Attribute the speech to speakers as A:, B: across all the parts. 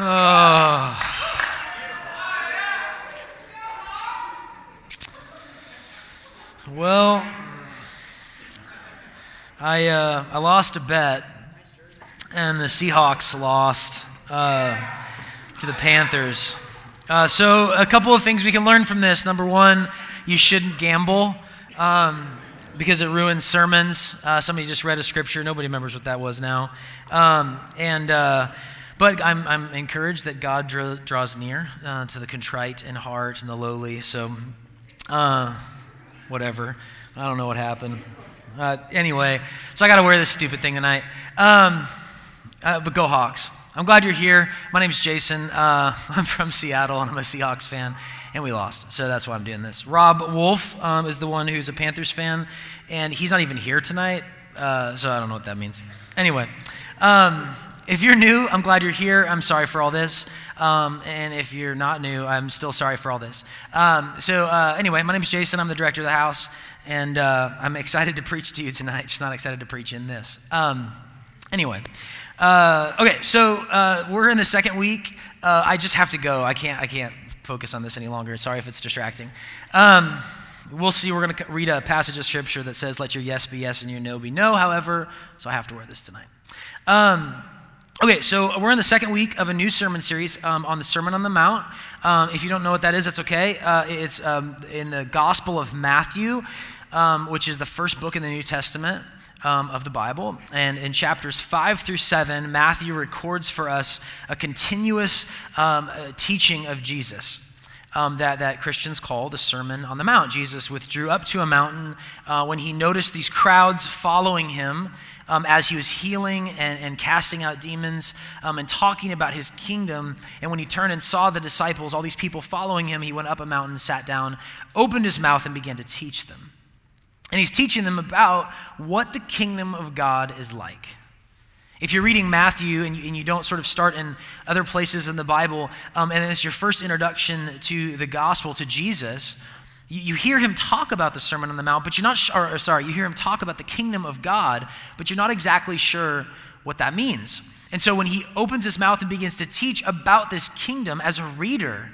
A: Oh. Well, I, uh, I lost a bet, and the Seahawks lost uh, to the Panthers. Uh, so, a couple of things we can learn from this. Number one, you shouldn't gamble um, because it ruins sermons. Uh, somebody just read a scripture. Nobody remembers what that was now. Um, and uh, but I'm, I'm encouraged that God draw, draws near uh, to the contrite in heart and the lowly. So, uh, whatever. I don't know what happened. Uh, anyway, so I got to wear this stupid thing tonight. Um, uh, but go Hawks. I'm glad you're here. My name's Jason. Uh, I'm from Seattle and I'm a Seahawks fan, and we lost. So that's why I'm doing this. Rob Wolf um, is the one who's a Panthers fan, and he's not even here tonight, uh, so I don't know what that means. Anyway, um, if you're new, I'm glad you're here. I'm sorry for all this. Um, and if you're not new, I'm still sorry for all this. Um, so, uh, anyway, my name is Jason. I'm the director of the house, and uh, I'm excited to preach to you tonight. Just not excited to preach in this. Um, anyway, uh, okay, so uh, we're in the second week. Uh, I just have to go. I can't. I can't focus on this any longer. Sorry if it's distracting. Um, we'll see. We're going to read a passage of scripture that says, "Let your yes be yes and your no be no." However, so I have to wear this tonight. Um, Okay, so we're in the second week of a new sermon series um, on the Sermon on the Mount. Um, if you don't know what that is, that's okay. Uh, it's um, in the Gospel of Matthew, um, which is the first book in the New Testament um, of the Bible. And in chapters 5 through 7, Matthew records for us a continuous um, uh, teaching of Jesus. Um, that, that Christians call the Sermon on the Mount. Jesus withdrew up to a mountain uh, when he noticed these crowds following him um, as he was healing and, and casting out demons um, and talking about his kingdom. And when he turned and saw the disciples, all these people following him, he went up a mountain, sat down, opened his mouth, and began to teach them. And he's teaching them about what the kingdom of God is like. If you're reading Matthew and you, and you, don't sort of start in other places in the Bible, um, and it's your first introduction to the gospel, to Jesus, you, you hear him talk about the Sermon on the Mount, but you're not, or sorry, you hear him talk about the kingdom of God, but you're not exactly sure what that means. And so when he opens his mouth and begins to teach about this kingdom as a reader,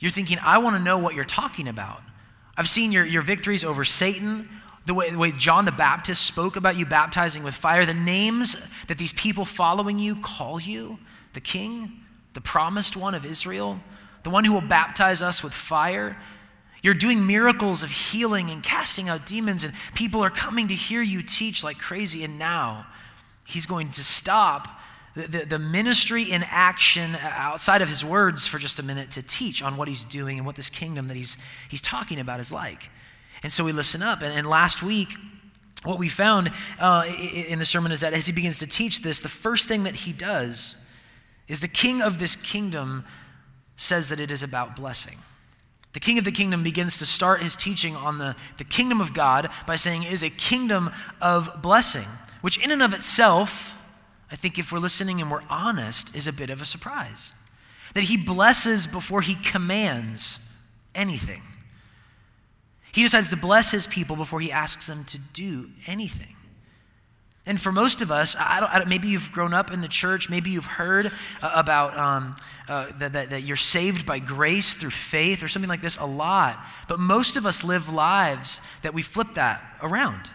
A: you're thinking, I want to know what you're talking about. I've seen your, your victories over Satan, the way, the way John the Baptist spoke about you baptizing with fire, the names that these people following you call you the king, the promised one of Israel, the one who will baptize us with fire. You're doing miracles of healing and casting out demons, and people are coming to hear you teach like crazy. And now he's going to stop the, the, the, ministry in action outside of his words for just a minute to teach on what he's doing and what this kingdom that he's, he's talking about is like. And so we listen up. And, and last week, what we found uh, in the sermon is that as he begins to teach this, the first thing that he does is the king of this kingdom says that it is about blessing. The king of the kingdom begins to start his teaching on the, the kingdom of God by saying it is a kingdom of blessing, which in and of itself, I think if we're listening and we're honest, is a bit of a surprise. That he blesses before he commands anything. He decides to bless his people before he asks them to do anything. And for most of us, I don't, I don't, maybe you've grown up in the church, maybe you've heard uh, about um, uh, that, that, that you're saved by grace through faith or something like this a lot. But most of us live lives that we flip that around,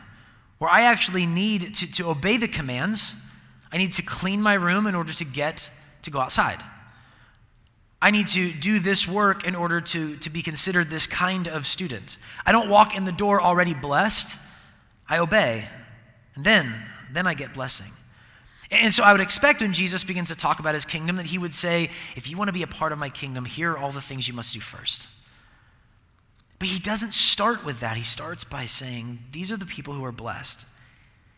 A: where I actually need to, to obey the commands. I need to clean my room in order to get to go outside. I need to do this work in order to, to be considered this kind of student. I don't walk in the door already blessed. I obey. And then, then I get blessing. And so I would expect when Jesus begins to talk about his kingdom that he would say, if you want to be a part of my kingdom, here are all the things you must do first. But he doesn't start with that. He starts by saying, these are the people who are blessed.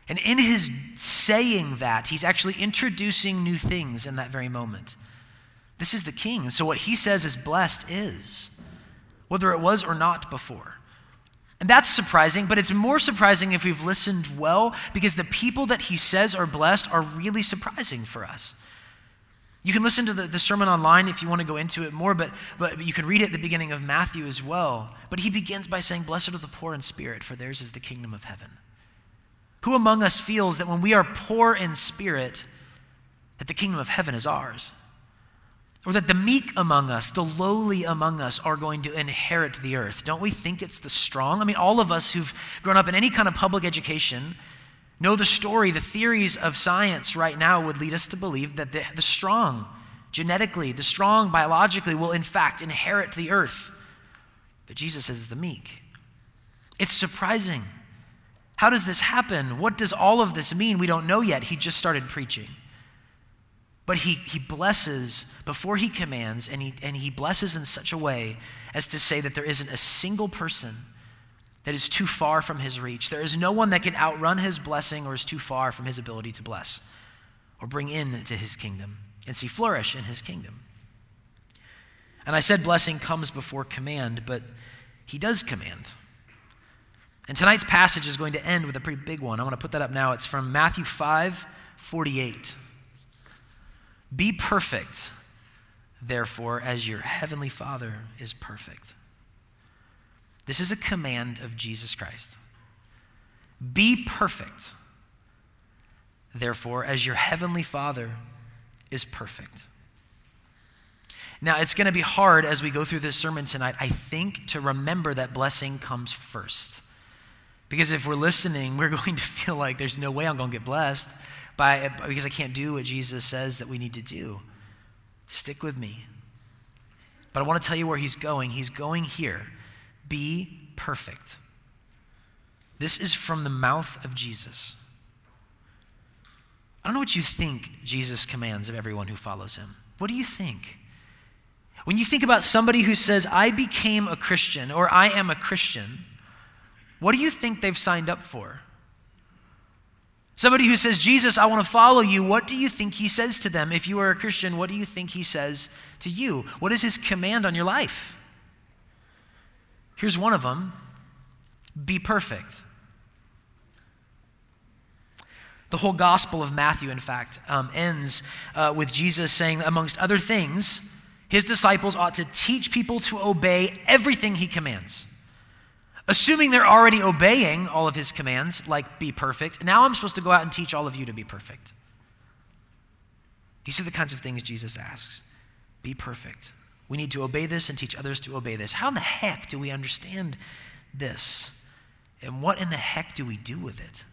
A: And in his saying that, he's actually introducing new things in that very moment. This is the king. And so what he says is blessed is, whether it was or not before. And that's surprising, but it's more surprising if we've listened well because the people that he says are blessed are really surprising for us. You can listen to the, the sermon online if you want to go into it more, but, but you can read it at the beginning of Matthew as well. But he begins by saying, Blessed are the poor in spirit, for theirs is the kingdom of heaven. Who among us feels that when we are poor in spirit, that the kingdom of heaven is ours? Or that the meek among us, the lowly among us, are going to inherit the earth. Don't we think it's the strong? I mean, all of us who've grown up in any kind of public education know the story, the theories of science right now would lead us to believe that the, the strong, genetically, the strong biologically, will in fact inherit the earth. But Jesus says the meek. It's surprising. How does this happen? What does all of this mean? We don't know yet. He just started preaching. But he, he blesses before he commands, and he, and he blesses in such a way as to say that there isn't a single person that is too far from his reach. There is no one that can outrun his blessing or is too far from his ability to bless or bring in to his kingdom and see flourish in his kingdom. And I said blessing comes before command, but he does command. And tonight's passage is going to end with a pretty big one. I want to put that up now. It's from Matthew 5 48. Be perfect, therefore, as your heavenly Father is perfect. This is a command of Jesus Christ. Be perfect, therefore, as your heavenly Father is perfect. Now, it's going to be hard as we go through this sermon tonight, I think, to remember that blessing comes first. Because if we're listening, we're going to feel like there's no way I'm going to get blessed by, because I can't do what Jesus says that we need to do. Stick with me. But I want to tell you where he's going. He's going here. Be perfect. This is from the mouth of Jesus. I don't know what you think Jesus commands of everyone who follows him. What do you think? When you think about somebody who says, I became a Christian or I am a Christian, what do you think they've signed up for? Somebody who says, Jesus, I want to follow you, what do you think he says to them? If you are a Christian, what do you think he says to you? What is his command on your life? Here's one of them be perfect. The whole Gospel of Matthew, in fact, um, ends uh, with Jesus saying, amongst other things, his disciples ought to teach people to obey everything he commands. Assuming they're already obeying all of his commands, like be perfect, now I'm supposed to go out and teach all of you to be perfect. These are the kinds of things Jesus asks be perfect. We need to obey this and teach others to obey this. How in the heck do we understand this? And what in the heck do we do with it?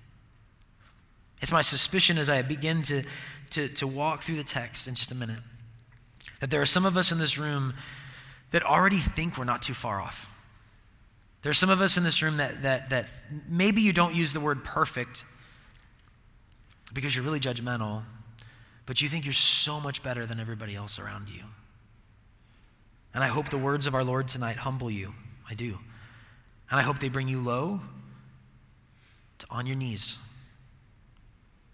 A: It's my suspicion as I begin to, to, to walk through the text in just a minute that there are some of us in this room that already think we're not too far off. There's some of us in this room that, that, that maybe you don't use the word perfect because you're really judgmental, but you think you're so much better than everybody else around you. And I hope the words of our Lord tonight humble you. I do. And I hope they bring you low to on your knees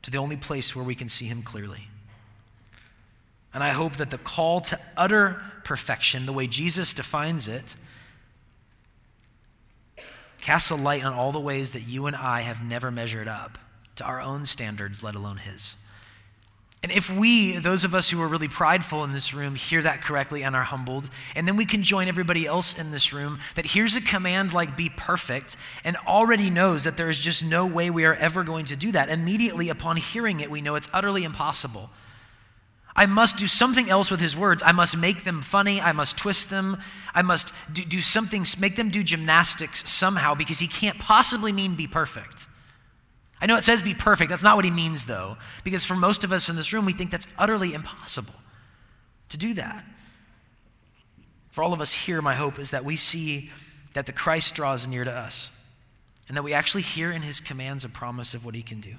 A: to the only place where we can see Him clearly. And I hope that the call to utter perfection, the way Jesus defines it, casts a light on all the ways that you and I have never measured up to our own standards, let alone His. And if we, those of us who are really prideful in this room, hear that correctly and are humbled, and then we can join everybody else in this room that hears a command like be perfect and already knows that there is just no way we are ever going to do that. Immediately upon hearing it, we know it's utterly impossible. I must do something else with his words. I must make them funny. I must twist them. I must do, do something, make them do gymnastics somehow because he can't possibly mean be perfect. I know it says be perfect. That's not what he means, though, because for most of us in this room, we think that's utterly impossible to do that. For all of us here, my hope is that we see that the Christ draws near to us and that we actually hear in his commands a promise of what he can do.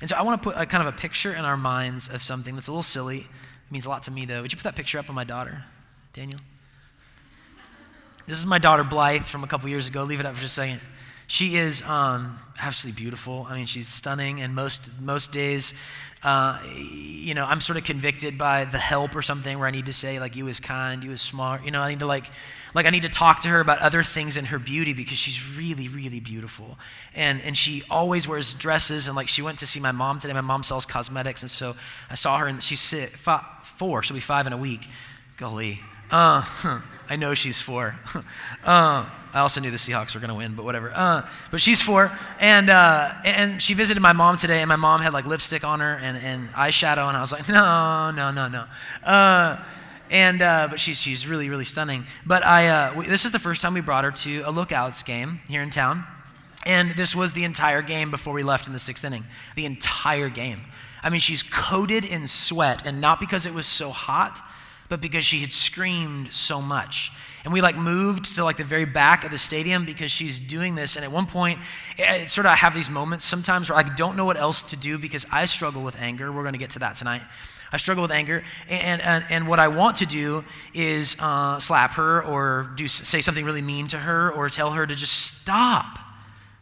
A: And so I want to put a kind of a picture in our minds of something that's a little silly. It means a lot to me, though. Would you put that picture up of my daughter, Daniel? This is my daughter, Blythe, from a couple years ago. Leave it up for just a second. She is um, absolutely beautiful. I mean, she's stunning, and most most days, uh, you know, I'm sort of convicted by the help or something where I need to say like, "You is kind, you is smart." You know, I need to like, like I need to talk to her about other things in her beauty because she's really, really beautiful, and and she always wears dresses. And like, she went to see my mom today. My mom sells cosmetics, and so I saw her, and she's four. She'll be five in a week. Golly. Uh, I know she's four. uh, I also knew the Seahawks were going to win, but whatever. Uh, but she's four, and uh, and she visited my mom today, and my mom had like lipstick on her and, and eyeshadow, and I was like, no, no, no, no. Uh, and uh, but she's she's really really stunning. But I uh, we, this is the first time we brought her to a Lookouts game here in town, and this was the entire game before we left in the sixth inning. The entire game. I mean, she's coated in sweat, and not because it was so hot, but because she had screamed so much. And we like moved to like the very back of the stadium because she's doing this. And at one point, it, sort of I have these moments sometimes where I don't know what else to do because I struggle with anger. We're going to get to that tonight. I struggle with anger, and, and, and what I want to do is uh, slap her or do say something really mean to her or tell her to just stop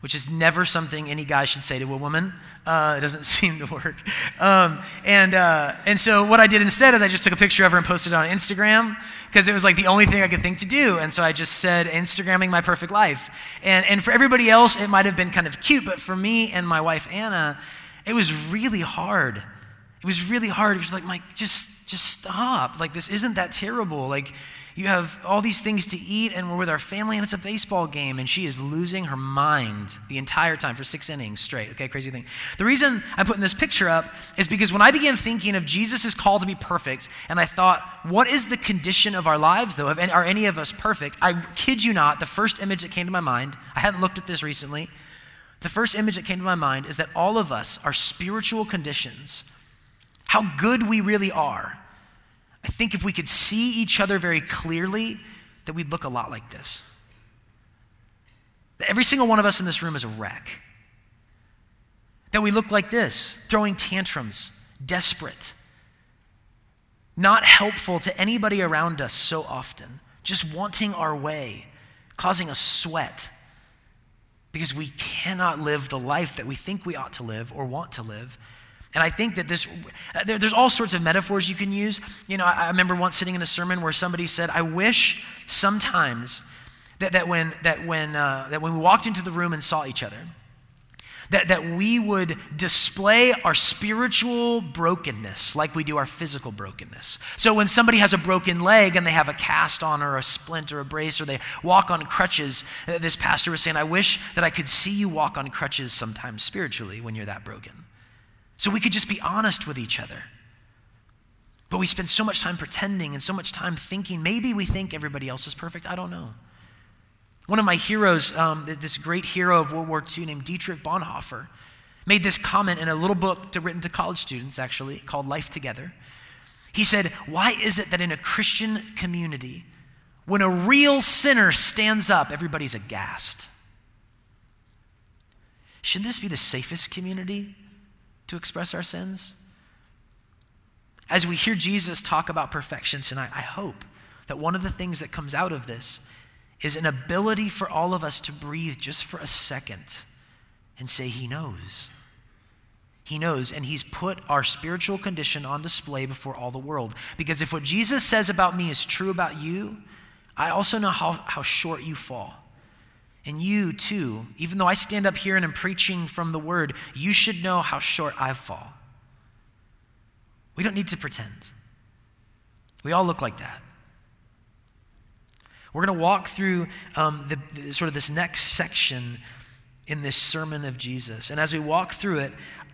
A: which is never something any guy should say to a woman. Uh, it doesn't seem to work. Um, and, uh, and so what I did instead is I just took a picture of her and posted it on Instagram because it was like the only thing I could think to do. And so I just said, Instagramming my perfect life. And, and for everybody else, it might have been kind of cute, but for me and my wife, Anna, it was really hard. It was really hard. It was like, Mike, just, just stop. Like, this isn't that terrible. Like, you have all these things to eat, and we're with our family, and it's a baseball game, and she is losing her mind the entire time for six innings straight. Okay, crazy thing. The reason I'm putting this picture up is because when I began thinking of Jesus' call to be perfect, and I thought, what is the condition of our lives, though? Are any of us perfect? I kid you not, the first image that came to my mind, I hadn't looked at this recently, the first image that came to my mind is that all of us are spiritual conditions, how good we really are I think if we could see each other very clearly, that we'd look a lot like this. That every single one of us in this room is a wreck. That we look like this, throwing tantrums, desperate, not helpful to anybody around us so often, just wanting our way, causing us sweat because we cannot live the life that we think we ought to live or want to live and I think that this, uh, there, there's all sorts of metaphors you can use. You know, I, I, remember once sitting in a sermon where somebody said, I wish sometimes that, that, when, that, when, uh, that when we walked into the room and saw each other, that, that we would display our spiritual brokenness like we do our physical brokenness. So when somebody has a broken leg and they have a cast on or a splint or a brace or they walk on crutches, uh, this pastor was saying, I wish that I could see you walk on crutches sometimes spiritually when you're that broken. So we could just be honest with each other. But we spend so much time pretending and so much time thinking. Maybe we think everybody else is perfect. I don't know. One of my heroes, um, this great hero of World War II named Dietrich Bonhoeffer, made this comment in a little book to, written to college students, actually, called Life Together. He said, Why is it that in a Christian community, when a real sinner stands up, everybody's aghast? Shouldn't this be the safest community to express our sins? As we hear Jesus talk about perfection tonight, I hope that one of the things that comes out of this is an ability for all of us to breathe just for a second and say, He knows. He knows, and He's put our spiritual condition on display before all the world. Because if what Jesus says about me is true about you, I also know how, how short you fall. And you too, even though I stand up here and am preaching from the word, you should know how short I fall. We don't need to pretend. We all look like that. We're going to walk through um, the, the, sort of this next section in this sermon of Jesus. And as we walk through it,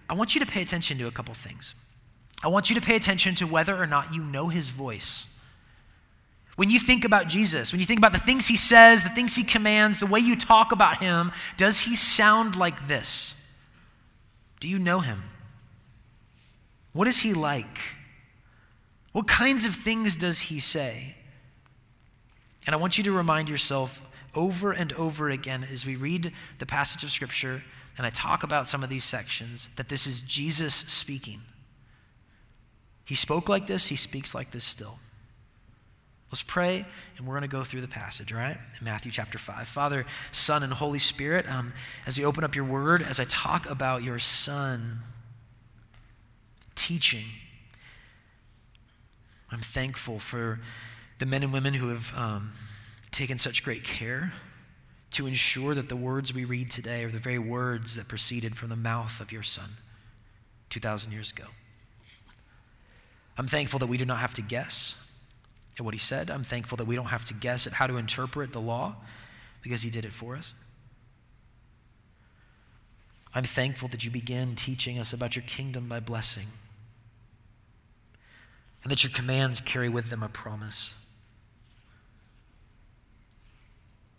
A: I want you to pay attention to a couple things. I want you to pay attention to whether or not you know his voice. When you think about Jesus, when you think about the things he says, the things he commands, the way you talk about him, does he sound like this? Do you know him? What is he like? What kinds of things does he say? And I want you to remind yourself over and over again as we read the passage of Scripture and I talk about some of these sections that this is Jesus speaking. He spoke like this, he speaks like this still. Let's pray, and we're going to go through the passage, all right? In Matthew chapter 5. Father, Son, and Holy Spirit, um, as we open up your word, as I talk about your Son teaching, I'm thankful for the men and women who have um, taken such great care to ensure that the words we read today are the very words that proceeded from the mouth of your Son 2,000 years ago. I'm thankful that we do not have to guess at what he said. I'm thankful that we don't have to guess at how to interpret the law because he did it for us. I'm thankful that you began teaching us about your kingdom by blessing and that your commands carry with them a promise.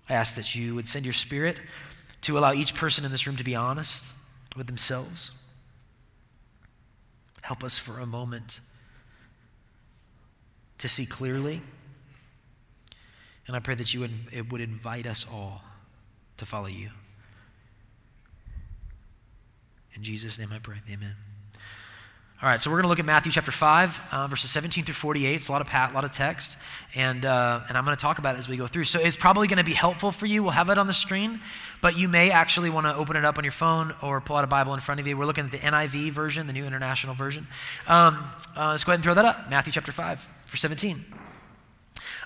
A: I ask that you would send your spirit to allow each person in this room to be honest with themselves. Help us for a moment to see clearly. And I pray that you would, it would invite us all to follow you. In Jesus' name I pray. Amen. All right, so we're going to look at Matthew chapter 5, uh, verses 17 through 48. It's a lot of pat, a lot of text, and, uh, and I'm going to talk about it as we go through. So it's probably going to be helpful for you. We'll have it on the screen, but you may actually want to open it up on your phone or pull out a Bible in front of you. We're looking at the NIV version, the New International Version. Um, uh, let's go ahead and throw that up. Matthew chapter 5, verse 17.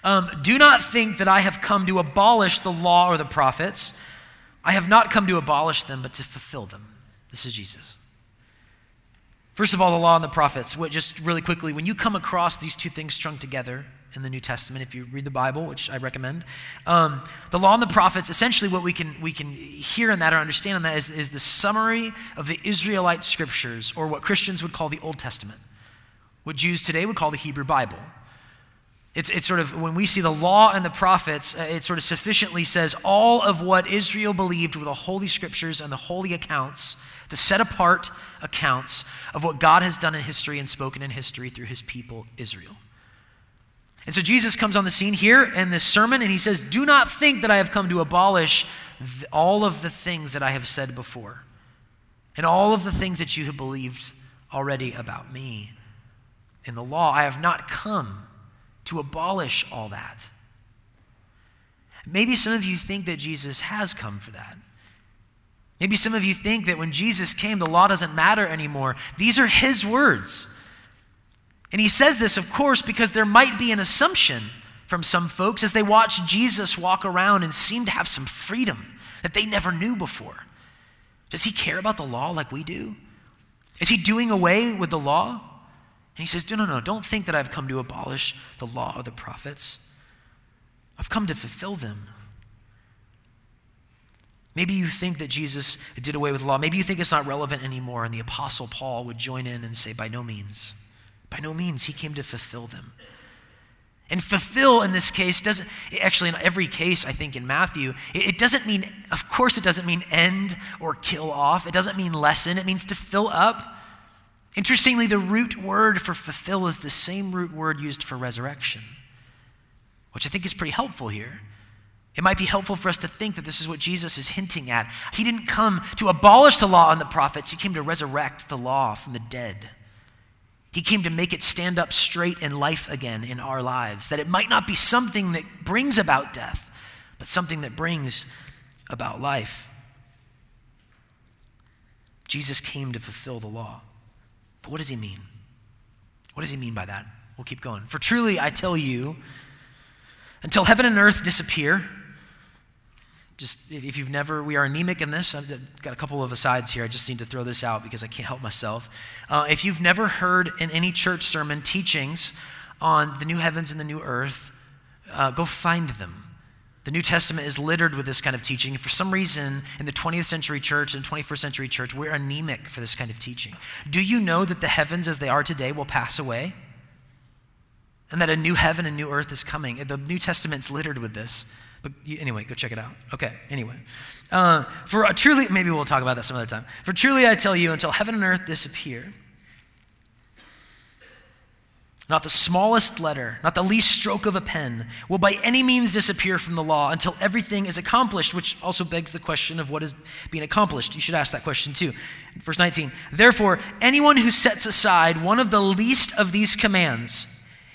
A: Um, Do not think that I have come to abolish the law or the prophets. I have not come to abolish them, but to fulfill them. This is Jesus. First of all, the law and the prophets. What, just really quickly, when you come across these two things strung together in the New Testament, if you read the Bible, which I recommend, um, the law and the prophets, essentially what we can, we can hear in that or understand in that is, is the summary of the Israelite scriptures, or what Christians would call the Old Testament, what Jews today would call the Hebrew Bible. It's, it's sort of, when we see the law and the prophets, uh, it sort of sufficiently says all of what Israel believed were the holy scriptures and the holy accounts the set apart accounts of what God has done in history and spoken in history through his people, Israel. And so Jesus comes on the scene here in this sermon and he says, Do not think that I have come to abolish all of the things that I have said before and all of the things that you have believed already about me in the law. I have not come to abolish all that. Maybe some of you think that Jesus has come for that. Maybe some of you think that when Jesus came, the law doesn't matter anymore. These are his words. And he says this, of course, because there might be an assumption from some folks as they watch Jesus walk around and seem to have some freedom that they never knew before. Does he care about the law like we do? Is he doing away with the law? And he says, No, no, no, don't think that I've come to abolish the law of the prophets. I've come to fulfill them. Maybe you think that Jesus did away with the law. Maybe you think it's not relevant anymore. And the Apostle Paul would join in and say, By no means. By no means. He came to fulfill them. And fulfill in this case doesn't, actually, in every case, I think in Matthew, it, doesn't mean, of course, it doesn't mean end or kill off. It doesn't mean lessen. It means to fill up. Interestingly, the root word for fulfill is the same root word used for resurrection, which I think is pretty helpful here. It might be helpful for us to think that this is what Jesus is hinting at. He didn't come to abolish the law and the prophets, He came to resurrect the law from the dead. He came to make it stand up straight in life again in our lives, that it might not be something that brings about death, but something that brings about life. Jesus came to fulfill the law. But what does he mean? What does he mean by that? We'll keep going. For truly I tell you, until heaven and earth disappear, just if you've never, we are anemic in this. I've got a couple of asides here. I just need to throw this out because I can't help myself. Uh, if you've never heard in any church sermon teachings on the new heavens and the new earth, uh, go find them. The New Testament is littered with this kind of teaching. And For some reason, in the 20th century church and 21st century church, we're anemic for this kind of teaching. Do you know that the heavens as they are today will pass away? And that a new heaven and new earth is coming? The New Testament's littered with this. But anyway, go check it out. Okay, anyway. Uh, for truly, maybe we'll talk about that some other time. For truly I tell you, until heaven and earth disappear, not the smallest letter, not the least stroke of a pen, will by any means disappear from the law until everything is accomplished, which also begs the question of what is being accomplished. You should ask that question too. Verse 19 Therefore, anyone who sets aside one of the least of these commands,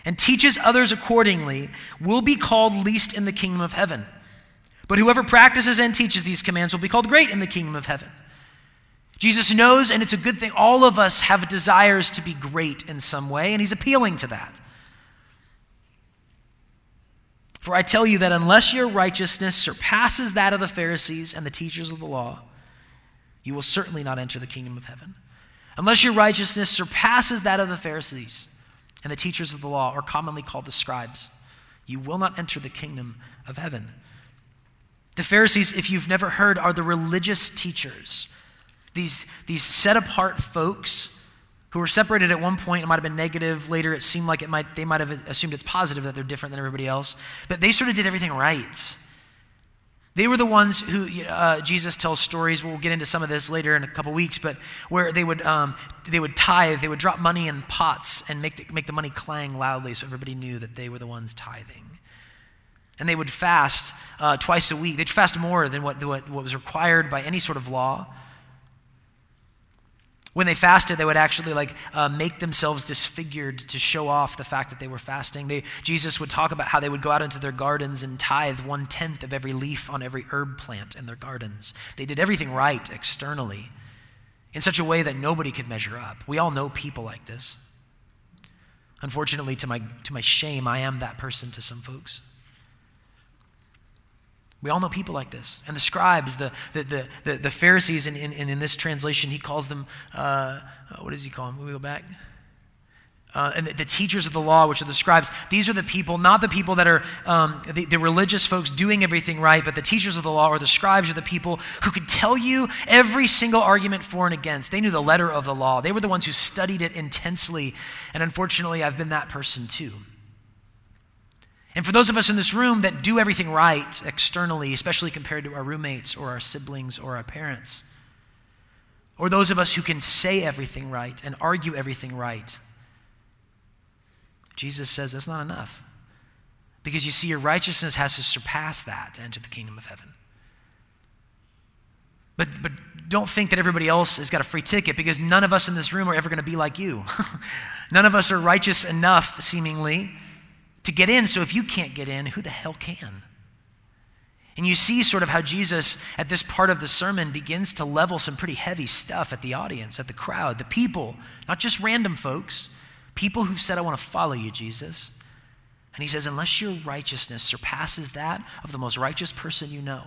A: and teaches others accordingly will be called least in the kingdom of heaven. But whoever practices and teaches these commands will be called great in the kingdom of heaven. Jesus knows, and it's a good thing, all of us have desires to be great in some way, and he's appealing to that. For I tell you that unless your righteousness surpasses that of the Pharisees and the teachers of the law, you will certainly not enter the kingdom of heaven. Unless your righteousness surpasses that of the Pharisees and the teachers of the law or commonly called the scribes. You will not enter the kingdom of heaven. The Pharisees, if you've never heard, are the religious teachers. These, these set apart folks who were separated at one point. It might have been negative. Later, it seemed like it might, they might have assumed it's positive that they're different than everybody else. But they sort of did everything right. They were the ones who uh, Jesus tells stories. We'll get into some of this later in a couple weeks, but where they would um, they would tithe, they would drop money in pots and make the, make the money clang loudly, so everybody knew that they were the ones tithing. And they would fast uh, twice a week. They'd fast more than what, what, what was required by any sort of law. When they fasted, they would actually like uh, make themselves disfigured to show off the fact that they were fasting. They, Jesus would talk about how they would go out into their gardens and tithe one tenth of every leaf on every herb plant in their gardens. They did everything right externally in such a way that nobody could measure up. We all know people like this. Unfortunately, to my, to my shame, I am that person to some folks. We all know people like this. And the scribes, the, the, the, the, Pharisees, and in, in, in, this translation, he calls them, uh, what does he call them? we go back? Uh, and the, the, teachers of the law, which are the scribes, these are the people, not the people that are um, the, the, religious folks doing everything right, but the teachers of the law or the scribes are the people who could tell you every single argument for and against. They knew the letter of the law, they were the ones who studied it intensely. And unfortunately, I've been that person too. And for those of us in this room that do everything right externally, especially compared to our roommates or our siblings or our parents, or those of us who can say everything right and argue everything right, Jesus says that's not enough. Because you see, your righteousness has to surpass that to enter the kingdom of heaven. But, but don't think that everybody else has got a free ticket because none of us in this room are ever going to be like you. none of us are righteous enough, seemingly, to get in. So if you can't get in, who the hell can? And you see sort of how Jesus, at this part of the sermon, begins to level some pretty heavy stuff at the audience, at the crowd, the people, not just random folks, people who've said, I want to follow you, Jesus. And he says, unless your righteousness surpasses that of the most righteous person you know,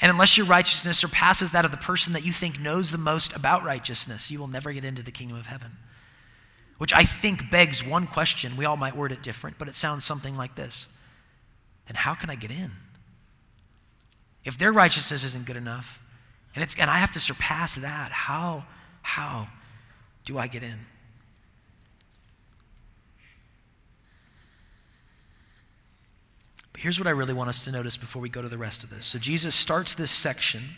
A: and unless your righteousness surpasses that of the person that you think knows the most about righteousness, you will never get into the kingdom of heaven. Which I think begs one question. We all might word it different, but it sounds something like this Then how can I get in? If their righteousness isn't good enough, and, it's, and I have to surpass that, how, how do I get in? But here's what I really want us to notice before we go to the rest of this. So Jesus starts this section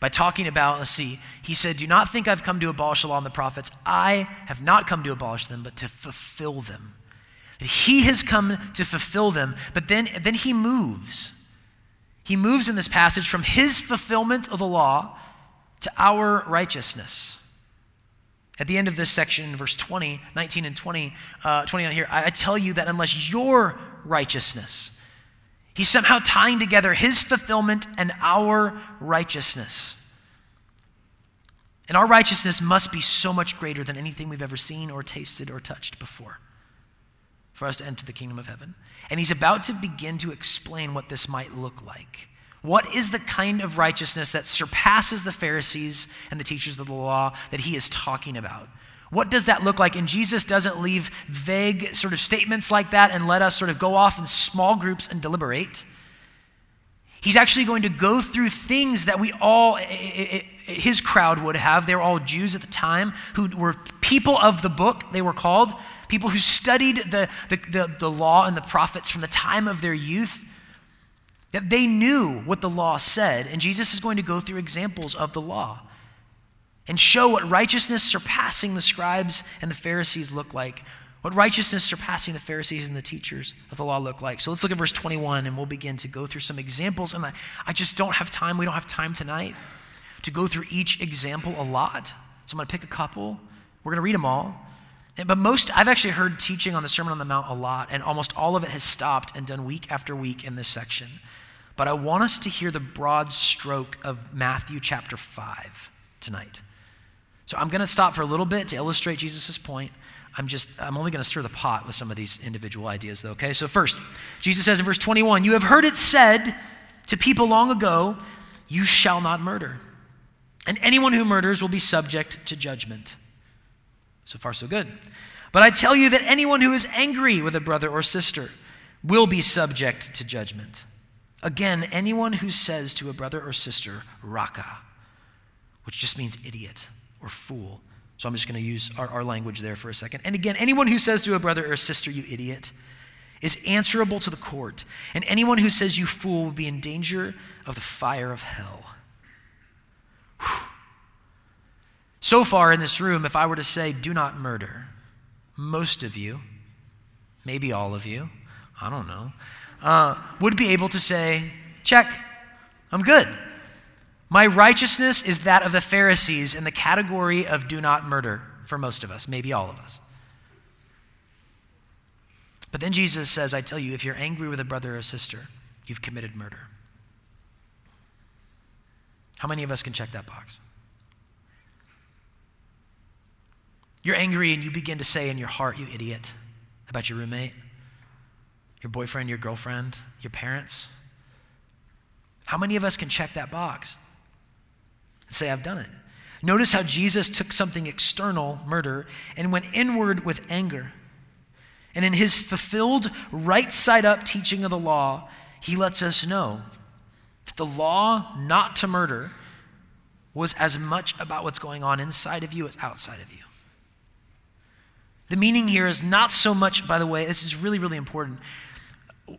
A: by talking about, let's see, he said, Do not think I've come to abolish the law and the prophets. I have not come to abolish them, but to fulfill them. That he has come to fulfill them, but then, then he moves. He moves in this passage from his fulfillment of the law to our righteousness. At the end of this section, verse 20, 19 and 20, uh, 29 here, I, I tell you that unless your righteousness, He's somehow tying together his fulfillment and our righteousness. And our righteousness must be so much greater than anything we've ever seen or tasted or touched before for us to enter the kingdom of heaven. And he's about to begin to explain what this might look like. What is the kind of righteousness that surpasses the Pharisees and the teachers of the law that he is talking about? What does that look like? And Jesus doesn't leave vague sort of statements like that and let us sort of go off in small groups and deliberate. He's actually going to go through things that we all, his crowd would have. They were all Jews at the time who were people of the book, they were called, people who studied the, the, the, the law and the prophets from the time of their youth. That they knew what the law said, and Jesus is going to go through examples of the law and show what righteousness surpassing the scribes and the Pharisees look like. What righteousness surpassing the Pharisees and the teachers of the law look like. So let's look at verse 21 and we'll begin to go through some examples. And I, I just don't have time. We don't have time tonight to go through each example a lot. So I'm going to pick a couple. We're going to read them all. And, but most, I've actually heard teaching on the Sermon on the Mount a lot, and almost all of it has stopped and done week after week in this section. But I want us to hear the broad stroke of Matthew chapter 5 tonight. So I'm going to stop for a little bit to illustrate Jesus' point. I'm just, I'm only going to stir the pot with some of these individual ideas, though, okay? So, first, Jesus says in verse 21 You have heard it said to people long ago, You shall not murder. And anyone who murders will be subject to judgment. So far, so good. But I tell you that anyone who is angry with a brother or sister will be subject to judgment. Again, anyone who says to a brother or sister, Raca, which just means idiot or fool. So I'm just going to use our, our language there for a second. And again, anyone who says to a brother or a sister, you idiot, is answerable to the court. And anyone who says you fool will be in danger of the fire of hell. Whew. So far in this room, if I were to say, do not murder, most of you, maybe all of you, I don't know, uh, would be able to say, check, I'm good. My righteousness is that of the Pharisees in the category of do not murder for most of us, maybe all of us. But then Jesus says, I tell you, if you're angry with a brother or sister, you've committed murder. How many of us can check that box? You're angry and you begin to say in your heart, you idiot, about your roommate, your boyfriend, your girlfriend, your parents. How many of us can check that box and say, I've done it? Notice how Jesus took something external, murder, and went inward with anger. And in his fulfilled right side up teaching of the law, he lets us know that the law not to murder was as much about what's going on inside of you as outside of you. The meaning here is not so much, by the way, this is really, really important.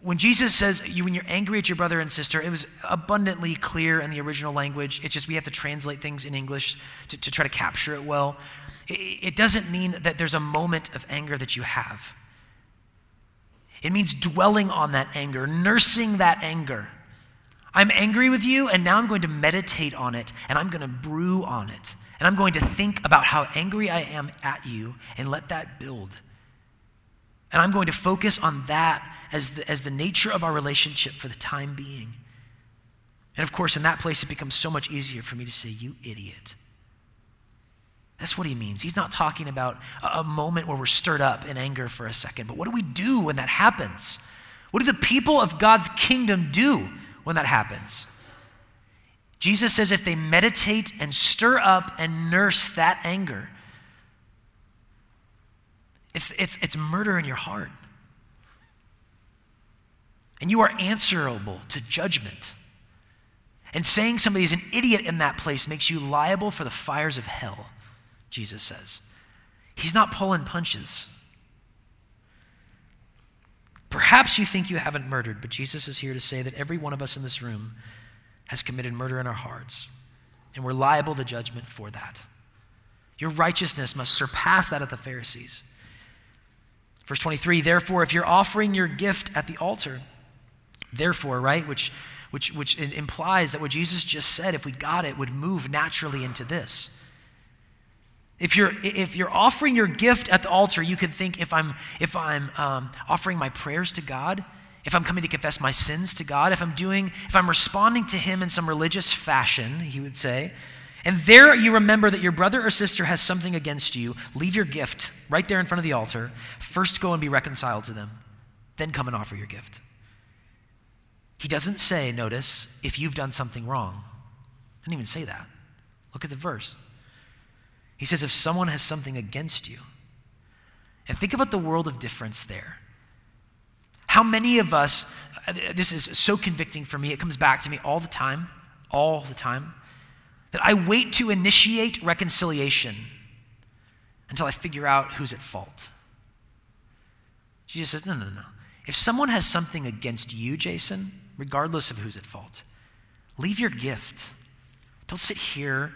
A: When Jesus says you, when you're angry at your brother and sister, it was abundantly clear in the original language. It's just we have to translate things in English to, to try to capture it well. It, it doesn't mean that there's a moment of anger that you have. It means dwelling on that anger, nursing that anger. I'm angry with you, and now I'm going to meditate on it, and I'm going to brew on it, and I'm going to think about how angry I am at you, and let that build. And I'm going to focus on that as the, as the nature of our relationship for the time being. And of course, in that place, it becomes so much easier for me to say, You idiot. That's what he means. He's not talking about a moment where we're stirred up in anger for a second, but what do we do when that happens? What do the people of God's kingdom do when that happens? Jesus says if they meditate and stir up and nurse that anger, it's, it's, it's murder in your heart. And you are answerable to judgment. And saying somebody is an idiot in that place makes you liable for the fires of hell. Jesus says. He's not pulling punches. Perhaps you think you haven't murdered, but Jesus is here to say that every one of us in this room has committed murder in our hearts, and we're liable to judgment for that. Your righteousness must surpass that of the Pharisees. Verse 23 Therefore, if you're offering your gift at the altar, therefore, right, which, which, which implies that what Jesus just said, if we got it, would move naturally into this. If you're, if you're offering your gift at the altar, you could think if I'm, if I'm um, offering my prayers to God, if I'm coming to confess my sins to God, if I'm doing, if I'm responding to Him in some religious fashion, he would say, and there you remember that your brother or sister has something against you, leave your gift right there in front of the altar. First go and be reconciled to them, then come and offer your gift. He doesn't say, notice, if you've done something wrong. I didn't even say that. Look at the verse. He says, if someone has something against you, and think about the world of difference there. How many of us, this is so convicting for me, it comes back to me all the time, all the time, that I wait to initiate reconciliation until I figure out who's at fault. Jesus says, no, no, no. If someone has something against you, Jason, regardless of who's at fault, leave your gift. Don't sit here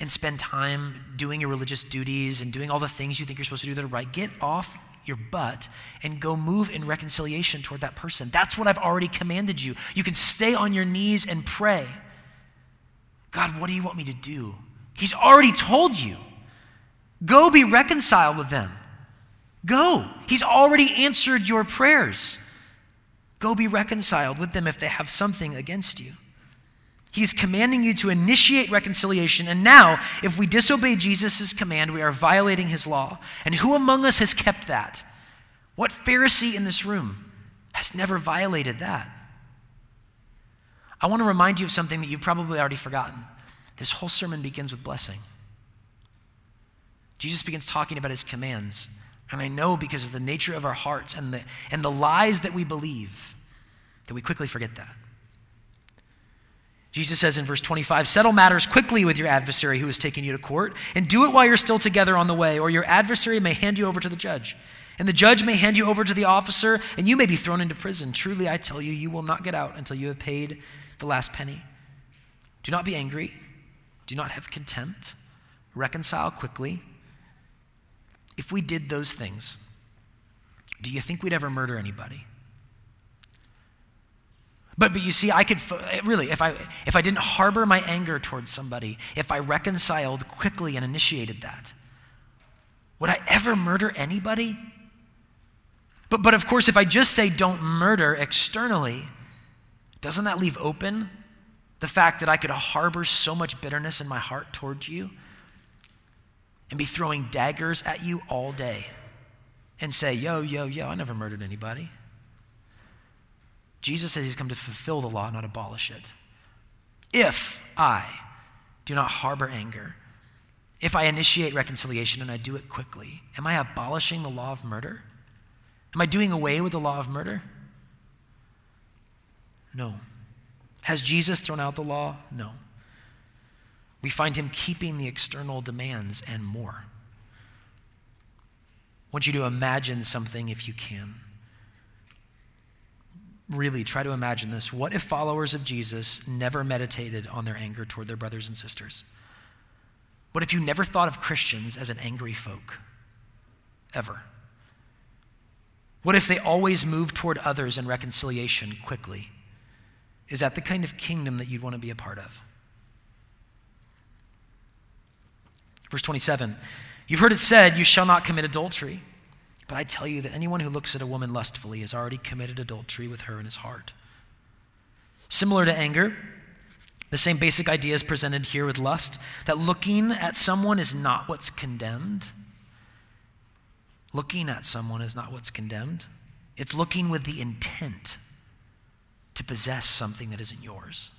A: and spend time doing your religious duties and doing all the things you think you're supposed to do that are right. Get off your butt and go move in reconciliation toward that person. That's what I've already commanded you. You can stay on your knees and pray. God, what do you want me to do? He's already told you. Go be reconciled with them. Go. He's already answered your prayers. Go be reconciled with them if they have something against you. He's commanding you to initiate reconciliation. And now, if we disobey Jesus' command, we are violating his law. And who among us has kept that? What Pharisee in this room has never violated that? I want to remind you of something that you've probably already forgotten. This whole sermon begins with blessing. Jesus begins talking about his commands. And I know because of the nature of our hearts and the, and the lies that we believe that we quickly forget that. Jesus says in verse 25, Settle matters quickly with your adversary who has taken you to court, and do it while you're still together on the way, or your adversary may hand you over to the judge. And the judge may hand you over to the officer, and you may be thrown into prison. Truly, I tell you, you will not get out until you have paid the last penny. Do not be angry. Do not have contempt. Reconcile quickly. If we did those things, do you think we'd ever murder anybody? But, but you see, I could really, if I, if I didn't harbor my anger towards somebody, if I reconciled quickly and initiated that, would I ever murder anybody? But, but of course, if I just say don't murder externally, doesn't that leave open the fact that I could harbor so much bitterness in my heart towards you and be throwing daggers at you all day and say, yo, yo, yo, I never murdered anybody? Jesus says he's come to fulfill the law, not abolish it. If I do not harbor anger, if I initiate reconciliation and I do it quickly, am I abolishing the law of murder? Am I doing away with the law of murder? No. Has Jesus thrown out the law? No. We find him keeping the external demands and more. I want you to imagine something if you can really try to imagine this. What if followers of Jesus never meditated on their anger toward their brothers and sisters? What if you never thought of Christians as an angry folk? Ever. What if they always moved toward others in reconciliation quickly? Is that the kind of kingdom that you'd want to be a part of? Verse 27 You've heard it said, You shall not commit adultery. But I tell you that anyone who looks at a woman lustfully has already committed adultery with her in his heart. Similar to anger, the same basic idea is presented here with lust that looking at someone is not what's condemned. Looking at someone is not what's condemned. It's looking with the intent to possess something that isn't yours.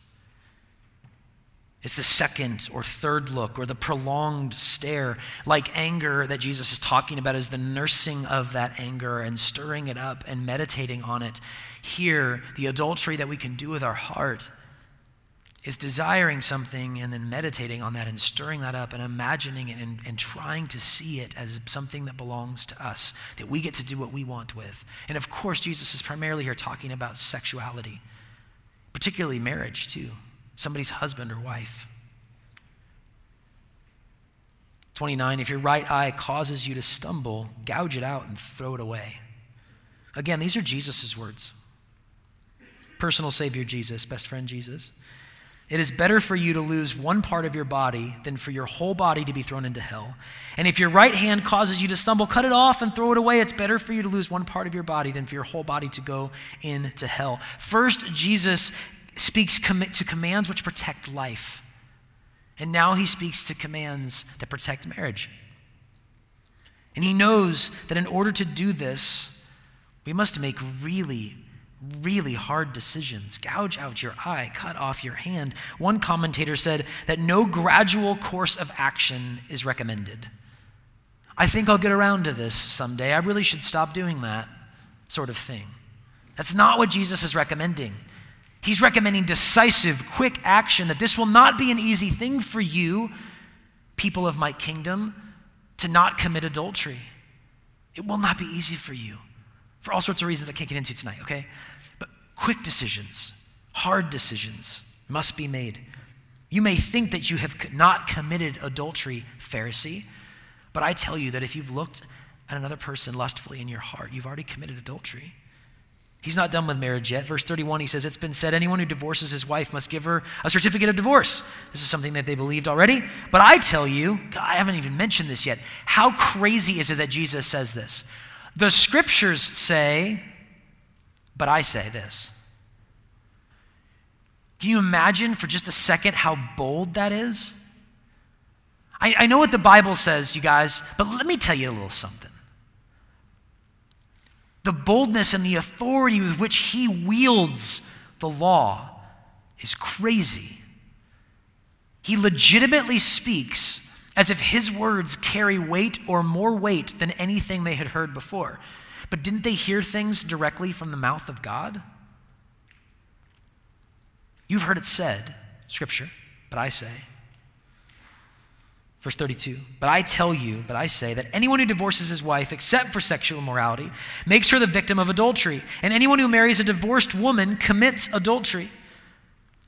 A: It's the second or third look or the prolonged stare. Like anger that Jesus is talking about is the nursing of that anger and stirring it up and meditating on it. Here, the adultery that we can do with our heart is desiring something and then meditating on that and stirring that up and imagining it and, and trying to see it as something that belongs to us, that we get to do what we want with. And of course, Jesus is primarily here talking about sexuality, particularly marriage, too somebody's husband or wife. 29, if your right eye causes you to stumble, gouge it out and throw it away. Again, these are Jesus' words. Personal Savior Jesus, best friend Jesus. It is better for you to lose one part of your body than for your whole body to be thrown into hell. And if your right hand causes you to stumble, cut it off and throw it away. It's better for you to lose one part of your body than for your whole body to go into hell. First, Jesus speaks to commands which protect life. And now he speaks to commands that protect marriage. And he knows that in order to do this, we must make really, really hard decisions. Gouge out your eye, cut off your hand. One commentator said that no gradual course of action is recommended. I think I'll get around to this someday. I really should stop doing that sort of thing. That's not what Jesus is recommending. He's recommending decisive, quick action, that this will not be an easy thing for you, people of my kingdom, to not commit adultery. It will not be easy for you for all sorts of reasons I can't get into tonight, okay? But quick decisions, hard decisions must be made. You may think that you have not committed adultery, Pharisee, but I tell you that if you've looked at another person lustfully in your heart, you've already committed adultery. He's not done with marriage yet. Verse 31, he says, It's been said, anyone who divorces his wife must give her a certificate of divorce. This is something that they believed already. But I tell you, God, I haven't even mentioned this yet. How crazy is it that Jesus says this? The scriptures say, but I say this. Can you imagine for just a second how bold that is? I, I know what the Bible says, you guys, but let me tell you a little something the boldness and the authority with which he wields the law is crazy. He legitimately speaks as if his words carry weight or more weight than anything they had heard before. But didn't they hear things directly from the mouth of God? You've heard it said, Scripture, but I say. Verse 32 But I tell you, but I say, that anyone who divorces his wife except for sexual immorality makes her the victim of adultery, and anyone who marries a divorced woman commits adultery.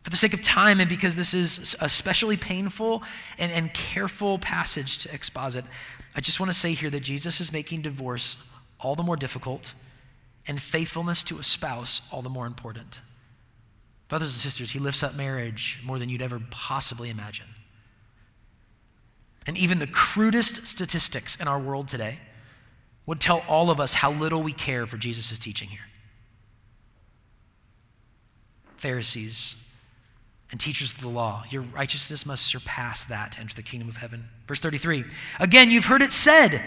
A: For the sake of time, and because this is a especially painful and, and careful passage to exposit, I just want to say here that Jesus is making divorce all the more difficult and faithfulness to a spouse all the more important. Brothers and sisters, he lifts up marriage more than you'd ever possibly imagine. And even the crudest statistics in our world today would tell all of us how little we care for Jesus' teaching here. Pharisees, and teachers of the law. Your righteousness must surpass that to enter the kingdom of heaven. Verse 33. Again, you've heard it said.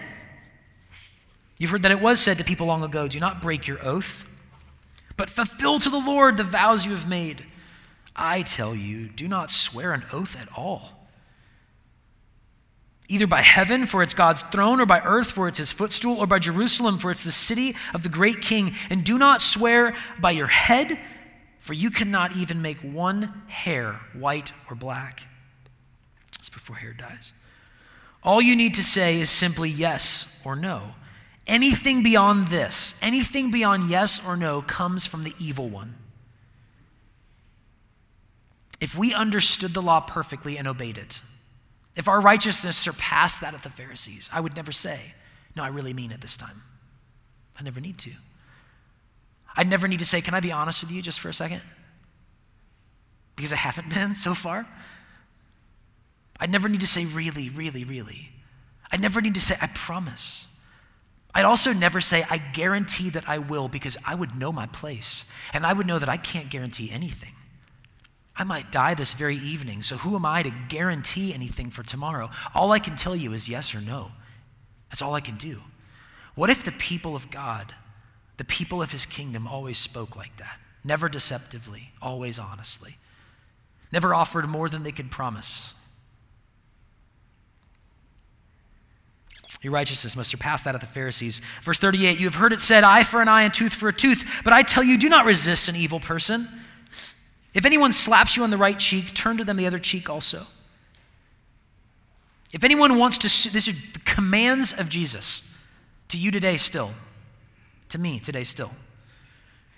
A: You've heard that it was said to people long ago do not break your oath, but fulfill to the Lord the vows you have made. I tell you, do not swear an oath at all. Either by heaven, for it's God's throne, or by earth, for it's his footstool, or by Jerusalem, for it's the city of the great king. And do not swear by your head for you cannot even make one hair white or black. That's before hair dyes. All you need to say is simply yes or no. Anything beyond this, anything beyond yes or no, comes from the evil one. If we understood the law perfectly and obeyed it, if our righteousness surpassed that of the Pharisees, I would never say, No, I really mean it this time. I never need to. I'd never need to say, Can I be honest with you just for a second? Because I haven't been so far. I'd never need to say, Really, really, really. I'd never need to say, I promise. I'd also never say, I guarantee that I will, because I would know my place. And I would know that I can't guarantee anything. I might die this very evening, so who am I to guarantee anything for tomorrow? All I can tell you is yes or no. That's all I can do. What if the people of God the people of his kingdom always spoke like that, never deceptively, always honestly, never offered more than they could promise. Your righteousness must surpass that of the Pharisees. Verse 38 You have heard it said, eye for an eye and tooth for a tooth. But I tell you, do not resist an evil person. If anyone slaps you on the right cheek, turn to them the other cheek also. If anyone wants to, these are the commands of Jesus to you today still to me today still.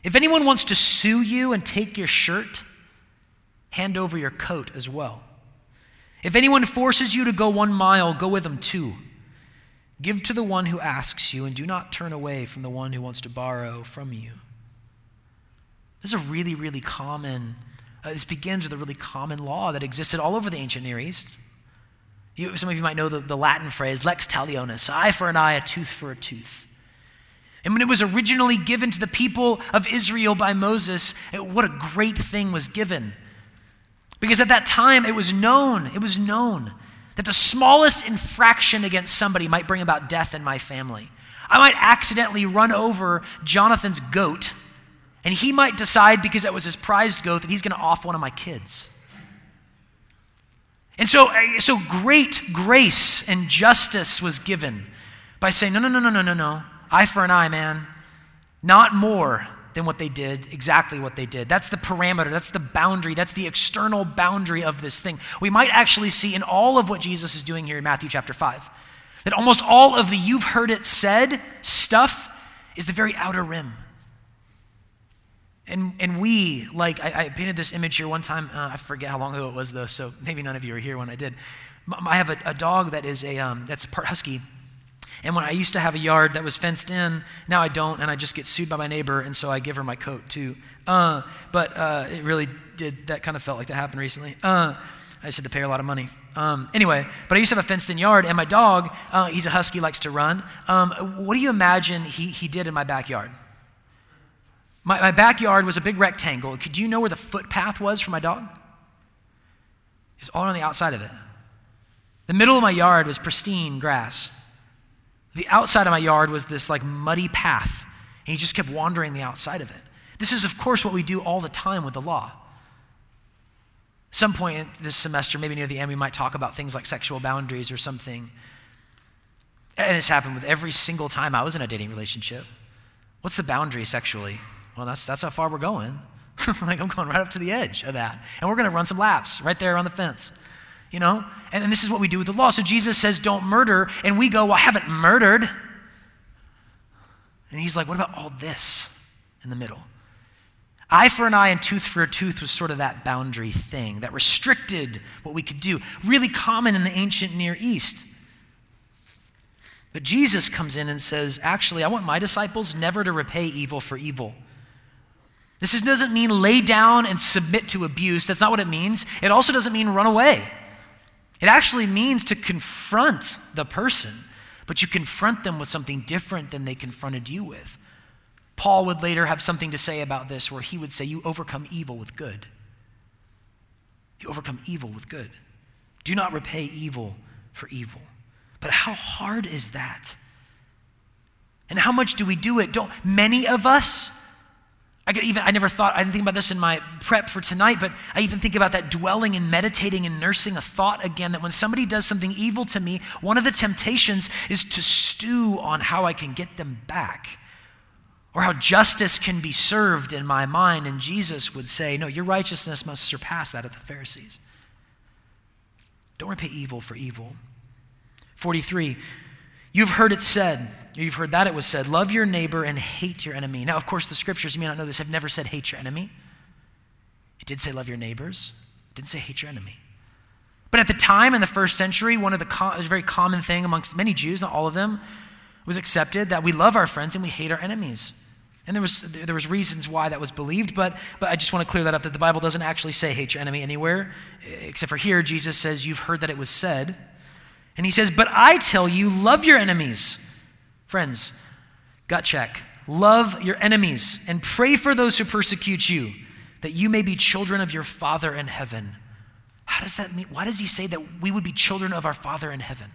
A: If anyone wants to sue you and take your shirt, hand over your coat as well. If anyone forces you to go one mile, go with them two. Give to the one who asks you, and do not turn away from the one who wants to borrow from you. This is a really, really common, uh, this begins with a really common law that existed all over the ancient Near East. You, some of you might know the, the Latin phrase, lex talionis, eye for an eye, a tooth for a tooth. And when it was originally given to the people of Israel by Moses, it, what a great thing was given. Because at that time, it was known, it was known that the smallest infraction against somebody might bring about death in my family. I might accidentally run over Jonathan's goat, and he might decide, because that was his prized goat, that he's going to off one of my kids. And so, eh, so great grace and justice was given by saying, no, no, no, no, no, no, no. Eye for an eye, man. Not more than what they did, exactly what they did. That's the parameter, that's the boundary, that's the external boundary of this thing. We might actually see in all of what Jesus is doing here in Matthew chapter 5 that almost all of the you've heard it said stuff is the very outer rim. And, and we, like, I, I painted this image here one time. Uh, I forget how long ago it was, though, so maybe none of you were here when I did. I have a, a dog that is a, um, that's a part husky, and when I used to have a yard that was fenced in, now I don't, and I just get sued by my neighbor, and so I give her my coat too. Uh, but uh, it really did, that kind of felt like that happened recently. Uh, I just had to pay her a lot of money. Um, anyway, but I used to have a fenced in yard, and my dog, uh, he's a husky, likes to run. Um, what do you imagine he, he did in my backyard? My, my backyard was a big rectangle. Could you know where the footpath was for my dog? It's all on the outside of it. The middle of my yard was pristine grass. The outside of my yard was this like muddy path, and he just kept wandering the outside of it. This is, of course, what we do all the time with the law. Some point this semester, maybe near the end, we might talk about things like sexual boundaries or something. And it's happened with every single time I was in a dating relationship. What's the boundary sexually? Well, that's, that's how far we're going. like, I'm going right up to the edge of that. And we're going to run some laps right there on the fence. You know? And, and this is what we do with the law. So Jesus says, don't murder. And we go, well, I haven't murdered. And he's like, what about all this in the middle? Eye for an eye and tooth for a tooth was sort of that boundary thing that restricted what we could do. Really common in the ancient Near East. But Jesus comes in and says, Actually, I want my disciples never to repay evil for evil. This doesn't mean lay down and submit to abuse. That's not what it means. It also doesn't mean run away. It actually means to confront the person, but you confront them with something different than they confronted you with. Paul would later have something to say about this where he would say, You overcome evil with good. You overcome evil with good. Do not repay evil for evil. But how hard is that? And how much do we do it? Don't many of us I could even I never thought I didn't think about this in my prep for tonight, but I even think about that dwelling and meditating and nursing a thought again that when somebody does something evil to me, one of the temptations is to stew on how I can get them back. Or how justice can be served in my mind. And Jesus would say, No, your righteousness must surpass that of the Pharisees. Don't repay evil for evil. 43. You've heard it said, you've heard that it was said, love your neighbor and hate your enemy. Now, of course, the scriptures, you may not know this, have never said hate your enemy. It did say love your neighbors, it didn't say hate your enemy. But at the time in the first century, one of the com- very common thing amongst many Jews, not all of them, was accepted that we love our friends and we hate our enemies. And there was, there was reasons why that was believed, but, but I just want to clear that up that the Bible doesn't actually say hate your enemy anywhere, except for here, Jesus says, You've heard that it was said. And he says, But I tell you, love your enemies. Friends, gut check. Love your enemies and pray for those who persecute you, that you may be children of your Father in heaven. How does that mean? Why does he say that we would be children of our Father in heaven?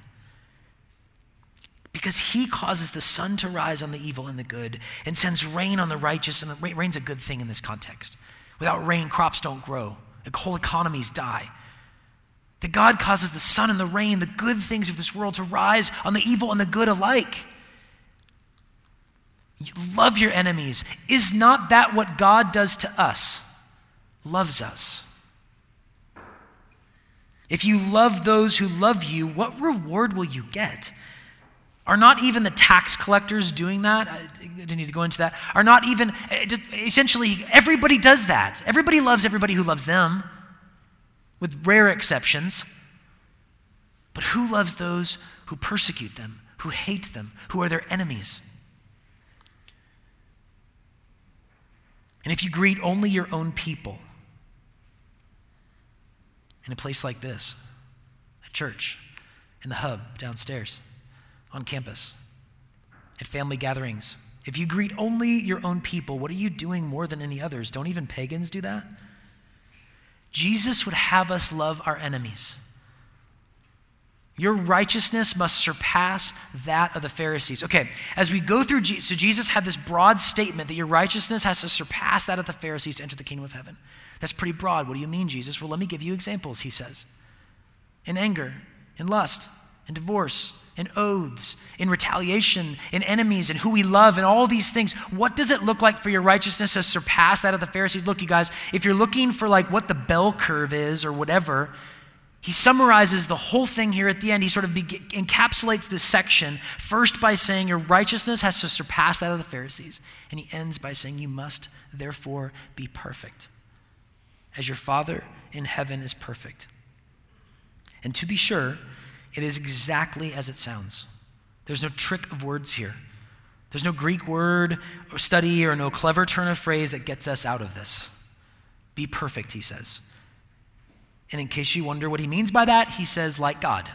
A: Because he causes the sun to rise on the evil and the good and sends rain on the righteous, and rain's a good thing in this context. Without rain, crops don't grow, whole economies die. That God causes the sun and the rain, the good things of this world, to rise on the evil and the good alike. You love your enemies. Is not that what God does to us? Loves us. If you love those who love you, what reward will you get? Are not even the tax collectors doing that? I didn't need to go into that. Are not even, eh, essentially, everybody does that. Everybody loves everybody who loves them with rare exceptions. But who loves those who persecute them, who hate them, who are their enemies? And if you greet only your own people in a place like this, a church, in the hub downstairs, on campus, at family gatherings, if you greet only your own people, what are you doing more than any others? Don't even pagans do that? Jesus would have us love our enemies. Your righteousness must surpass that of the Pharisees. Okay, as we go through, so Jesus had this broad statement that your righteousness has to surpass that of the Pharisees to enter the kingdom of heaven. That's pretty broad. What do you mean, Jesus? Well, let me give you examples, he says. In anger, in lust, in divorce, in oaths, in retaliation, in enemies, and who we love, and all these things. What does it look like for your righteousness to surpass that of the Pharisees? Look, you guys, if you're looking for like what the bell curve is or whatever, he summarizes the whole thing here at the end. He sort of be- encapsulates this section first by saying your righteousness has to surpass that of the Pharisees. And he ends by saying you must therefore be perfect as your Father in heaven is perfect. And to be sure, it is exactly as it sounds. There's no trick of words here. There's no Greek word or study or no clever turn of phrase that gets us out of this. Be perfect, he says. And in case you wonder what he means by that, he says, like God.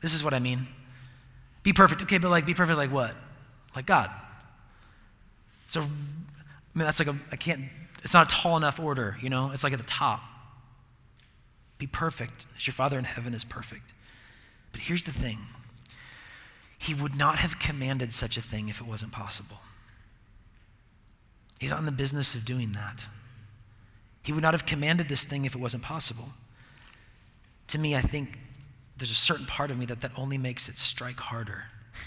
A: This is what I mean. Be perfect. Okay, but like, be perfect like what? Like God. So, I mean, that's like a, I can't, it's not a tall enough order, you know? It's like at the top. Be perfect as your Father in heaven is perfect. But here's the thing He would not have commanded such a thing if it wasn't possible. He's not in the business of doing that. He would not have commanded this thing if it wasn't possible. To me, I think there's a certain part of me that that only makes it strike harder.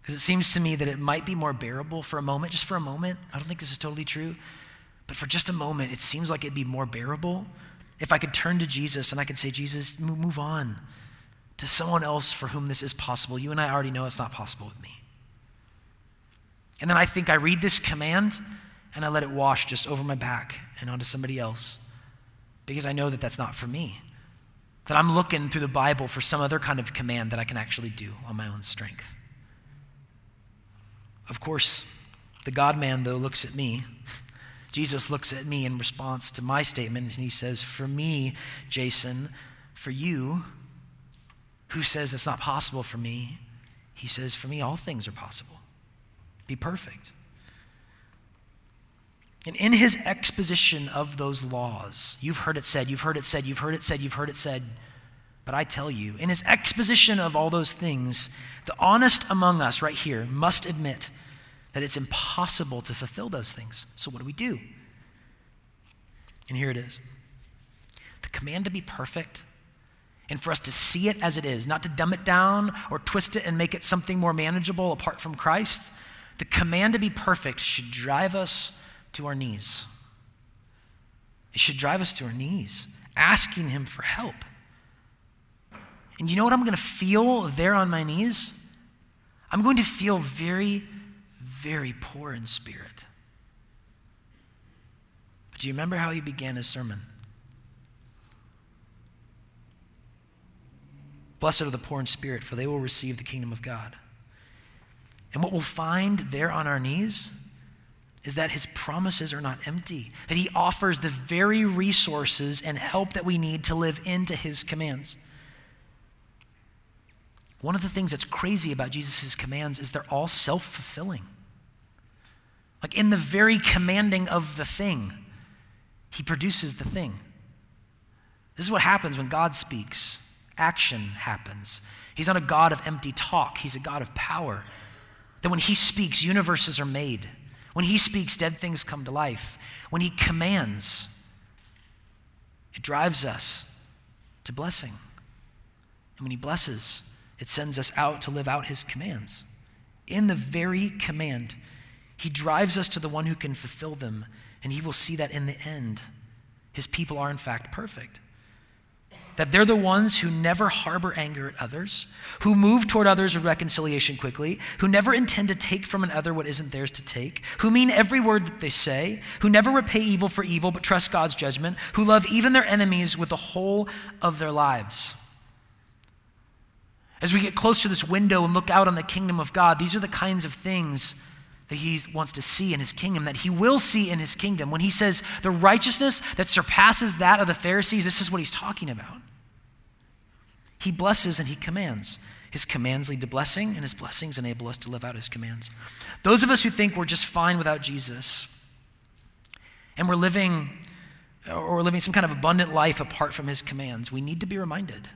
A: Because it seems to me that it might be more bearable for a moment, just for a moment. I don't think this is totally true. But for just a moment, it seems like it'd be more bearable if I could turn to Jesus and I could say, Jesus, move on to someone else for whom this is possible. You and I already know it's not possible with me. And then I think I read this command and I let it wash just over my back and onto somebody else because I know that that's not for me. That I'm looking through the Bible for some other kind of command that I can actually do on my own strength. Of course, the God man, though, looks at me. Jesus looks at me in response to my statement and he says, For me, Jason, for you, who says it's not possible for me, he says, For me, all things are possible. Be perfect. And in his exposition of those laws, you've heard it said, you've heard it said, you've heard it said, you've heard it said, but I tell you, in his exposition of all those things, the honest among us right here must admit that it's impossible to fulfill those things. So what do we do? And here it is the command to be perfect and for us to see it as it is, not to dumb it down or twist it and make it something more manageable apart from Christ. The command to be perfect should drive us to our knees. It should drive us to our knees, asking Him for help. And you know what I'm going to feel there on my knees? I'm going to feel very, very poor in spirit. But do you remember how he began his sermon? Blessed are the poor in spirit, for they will receive the kingdom of God. And what we'll find there on our knees is that his promises are not empty, that he offers the very resources and help that we need to live into his commands. One of the things that's crazy about Jesus' commands is they're all self fulfilling. Like in the very commanding of the thing, he produces the thing. This is what happens when God speaks. Action happens. He's not a God of empty talk, He's a God of power. That when He speaks, universes are made. When He speaks, dead things come to life. When He commands, it drives us to blessing. And when He blesses, it sends us out to live out His commands. In the very command, He drives us to the one who can fulfill them and he will see that in the end, his people are in fact perfect. That they're the ones who never harbor anger at others, who move toward others with reconciliation quickly, who never intend to take from another what isn't theirs to take, who mean every word that they say, who never repay evil for evil but trust God's judgment, who love even their enemies with the whole of their lives. As we get close to this window and look out on the kingdom of God, these are the kinds of things that he wants to see in his kingdom, that he will see in his kingdom. When he says the righteousness that surpasses that of the Pharisees, this is what he's talking about. He blesses and he commands. His commands lead to blessing, and his blessings enable us to live out his commands. Those of us who think we're just fine without Jesus, and we're living or we're living some kind of abundant life apart from his commands, we need to be reminded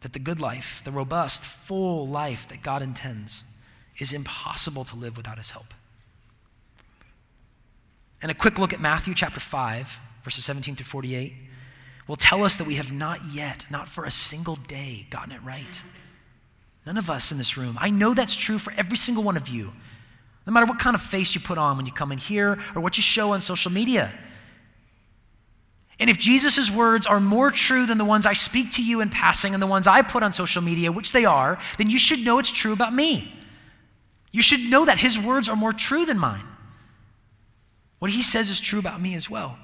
A: that the good life, the robust, full life that God intends, is impossible to live without his help. And a quick look at Matthew chapter 5, verses 17 through 48, will tell us that we have not yet, not for a single day, gotten it right. None of us in this room. I know that's true for every single one of you. No matter what kind of face you put on when you come in here or what you show on social media. And if Jesus' words are more true than the ones I speak to you in passing and the ones I put on social media, which they are, then you should know it's true about me. You should know that his words are more true than mine. What he says is true about me as well.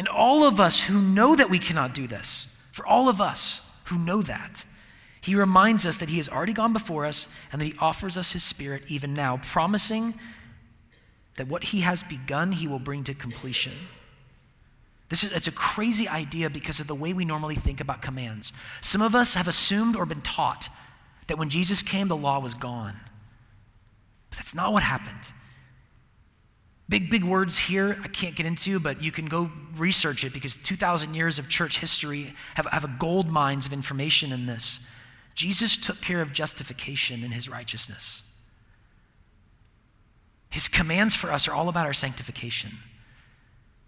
A: And all of us who know that we cannot do this, for all of us who know that, he reminds us that he has already gone before us and that he offers us his spirit even now, promising that what he has begun, he will bring to completion. This is it's a crazy idea because of the way we normally think about commands. Some of us have assumed or been taught that when Jesus came, the law was gone. But that's not what happened. Big, big words here I can't get into, but you can go research it because 2,000 years of church history have, have a gold mines of information in this. Jesus took care of justification in his righteousness. His commands for us are all about our sanctification.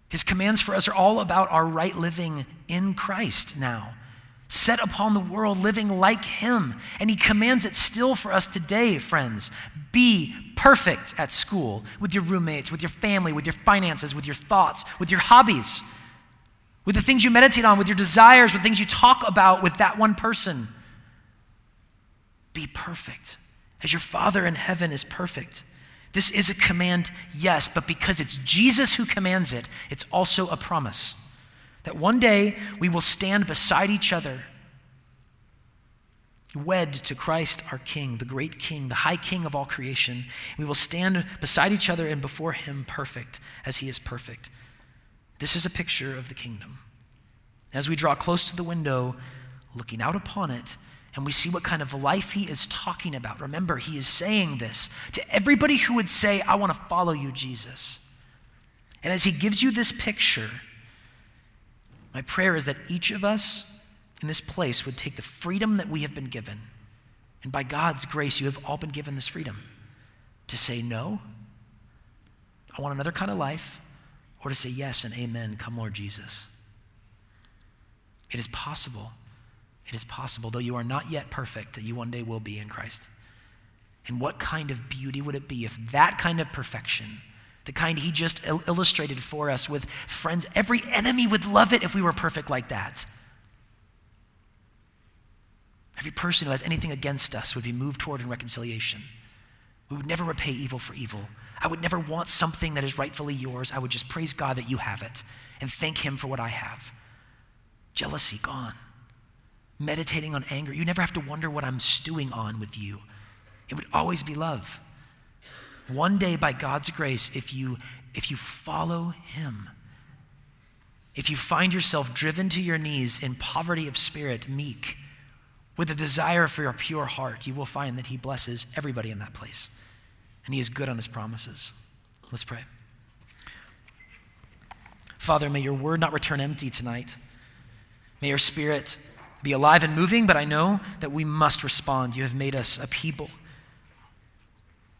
A: His commands for us are all about our right living in Christ now, set upon the world, living like Him. And He commands it still for us today, friends. Be perfect at school, with your roommates, with your family, with your finances, with your thoughts, with your hobbies, with the things you meditate on, with your desires, with things you talk about with that one person. Be perfect as your Father in heaven is perfect. This is a command, yes, but because it's Jesus who commands it, it's also a promise that one day we will stand beside each other, wed to Christ our King, the great King, the high King of all creation. We will stand beside each other and before Him perfect as He is perfect. This is a picture of the kingdom. As we draw close to the window, looking out upon it, and we see what kind of life he is talking about. Remember, he is saying this to everybody who would say, I want to follow you, Jesus. And as he gives you this picture, my prayer is that each of us in this place would take the freedom that we have been given, and by God's grace, you have all been given this freedom to say no, I want another kind of life, or to say yes and amen, come Lord Jesus. It is possible it is possible, though you are not yet perfect, that you one day will be in Christ. And what kind of beauty would it be if that kind of perfection, the kind he just il- illustrated for us with friends, every enemy would love it if we were perfect like that. Every person who has anything against us would be moved toward in reconciliation. We would never repay evil for evil. I would never want something that is rightfully yours. I would just praise God that you have it and thank Him for what I have. Jealousy gone meditating on anger. You never have to wonder what I'm stewing on with you. It would always be love. One day, by God's grace, if you, if you follow Him, if you find yourself driven to your knees in poverty of spirit, meek, with a desire for your pure heart, you will find that He blesses everybody in that place. And He is good on His promises. Let's pray. Father, may your word not return empty tonight. May your spirit be alive and moving, but I know that we must respond. You have made us a people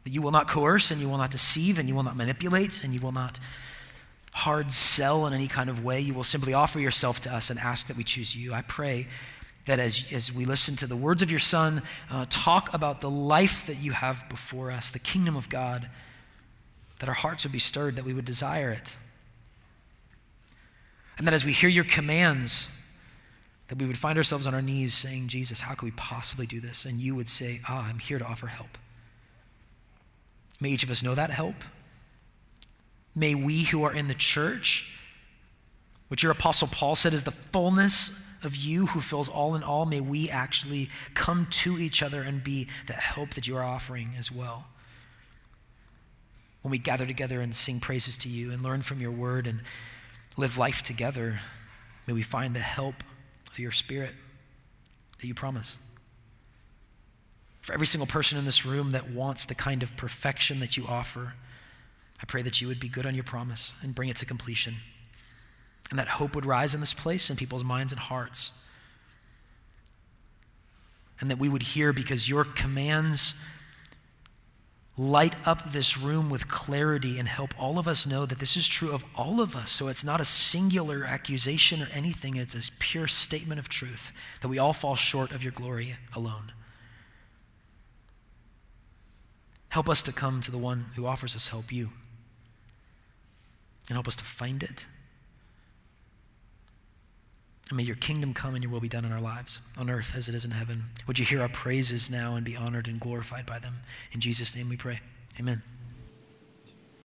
A: that you will not coerce and you will not deceive and you will not manipulate and you will not hard sell in any kind of way. You will simply offer yourself to us and ask that we choose you. I pray that as, as we listen to the words of your Son, uh, talk about the life that you have before us, the kingdom of God, that our hearts would be stirred, that we would desire it. And that as we hear your commands, that we would find ourselves on our knees saying, Jesus, how can we possibly do this? And you would say, Ah, I'm here to offer help. May each of us know that help. May we who are in the church, which your apostle Paul said is the fullness of you who fills all in all, may we actually come to each other and be the help that you are offering as well. When we gather together and sing praises to you and learn from your word and live life together, may we find the help of your spirit that you promise. For every single person in this room that wants the kind of perfection that you offer, I pray that you would be good on your promise and bring it to completion. And that hope would rise in this place in people's minds and hearts. And that we would hear because your commands light up this room with clarity and help all of us know that this is true of all of us. So it's not a singular accusation or anything, it's a pure statement of truth that we all fall short of your glory alone. Help us to come to the one who offers us help, you. And help us to find it. And may your kingdom come and your will be done in our lives, on earth as it is in heaven. Would you hear our praises now and be honored and glorified by them? In Jesus' name we pray. Amen.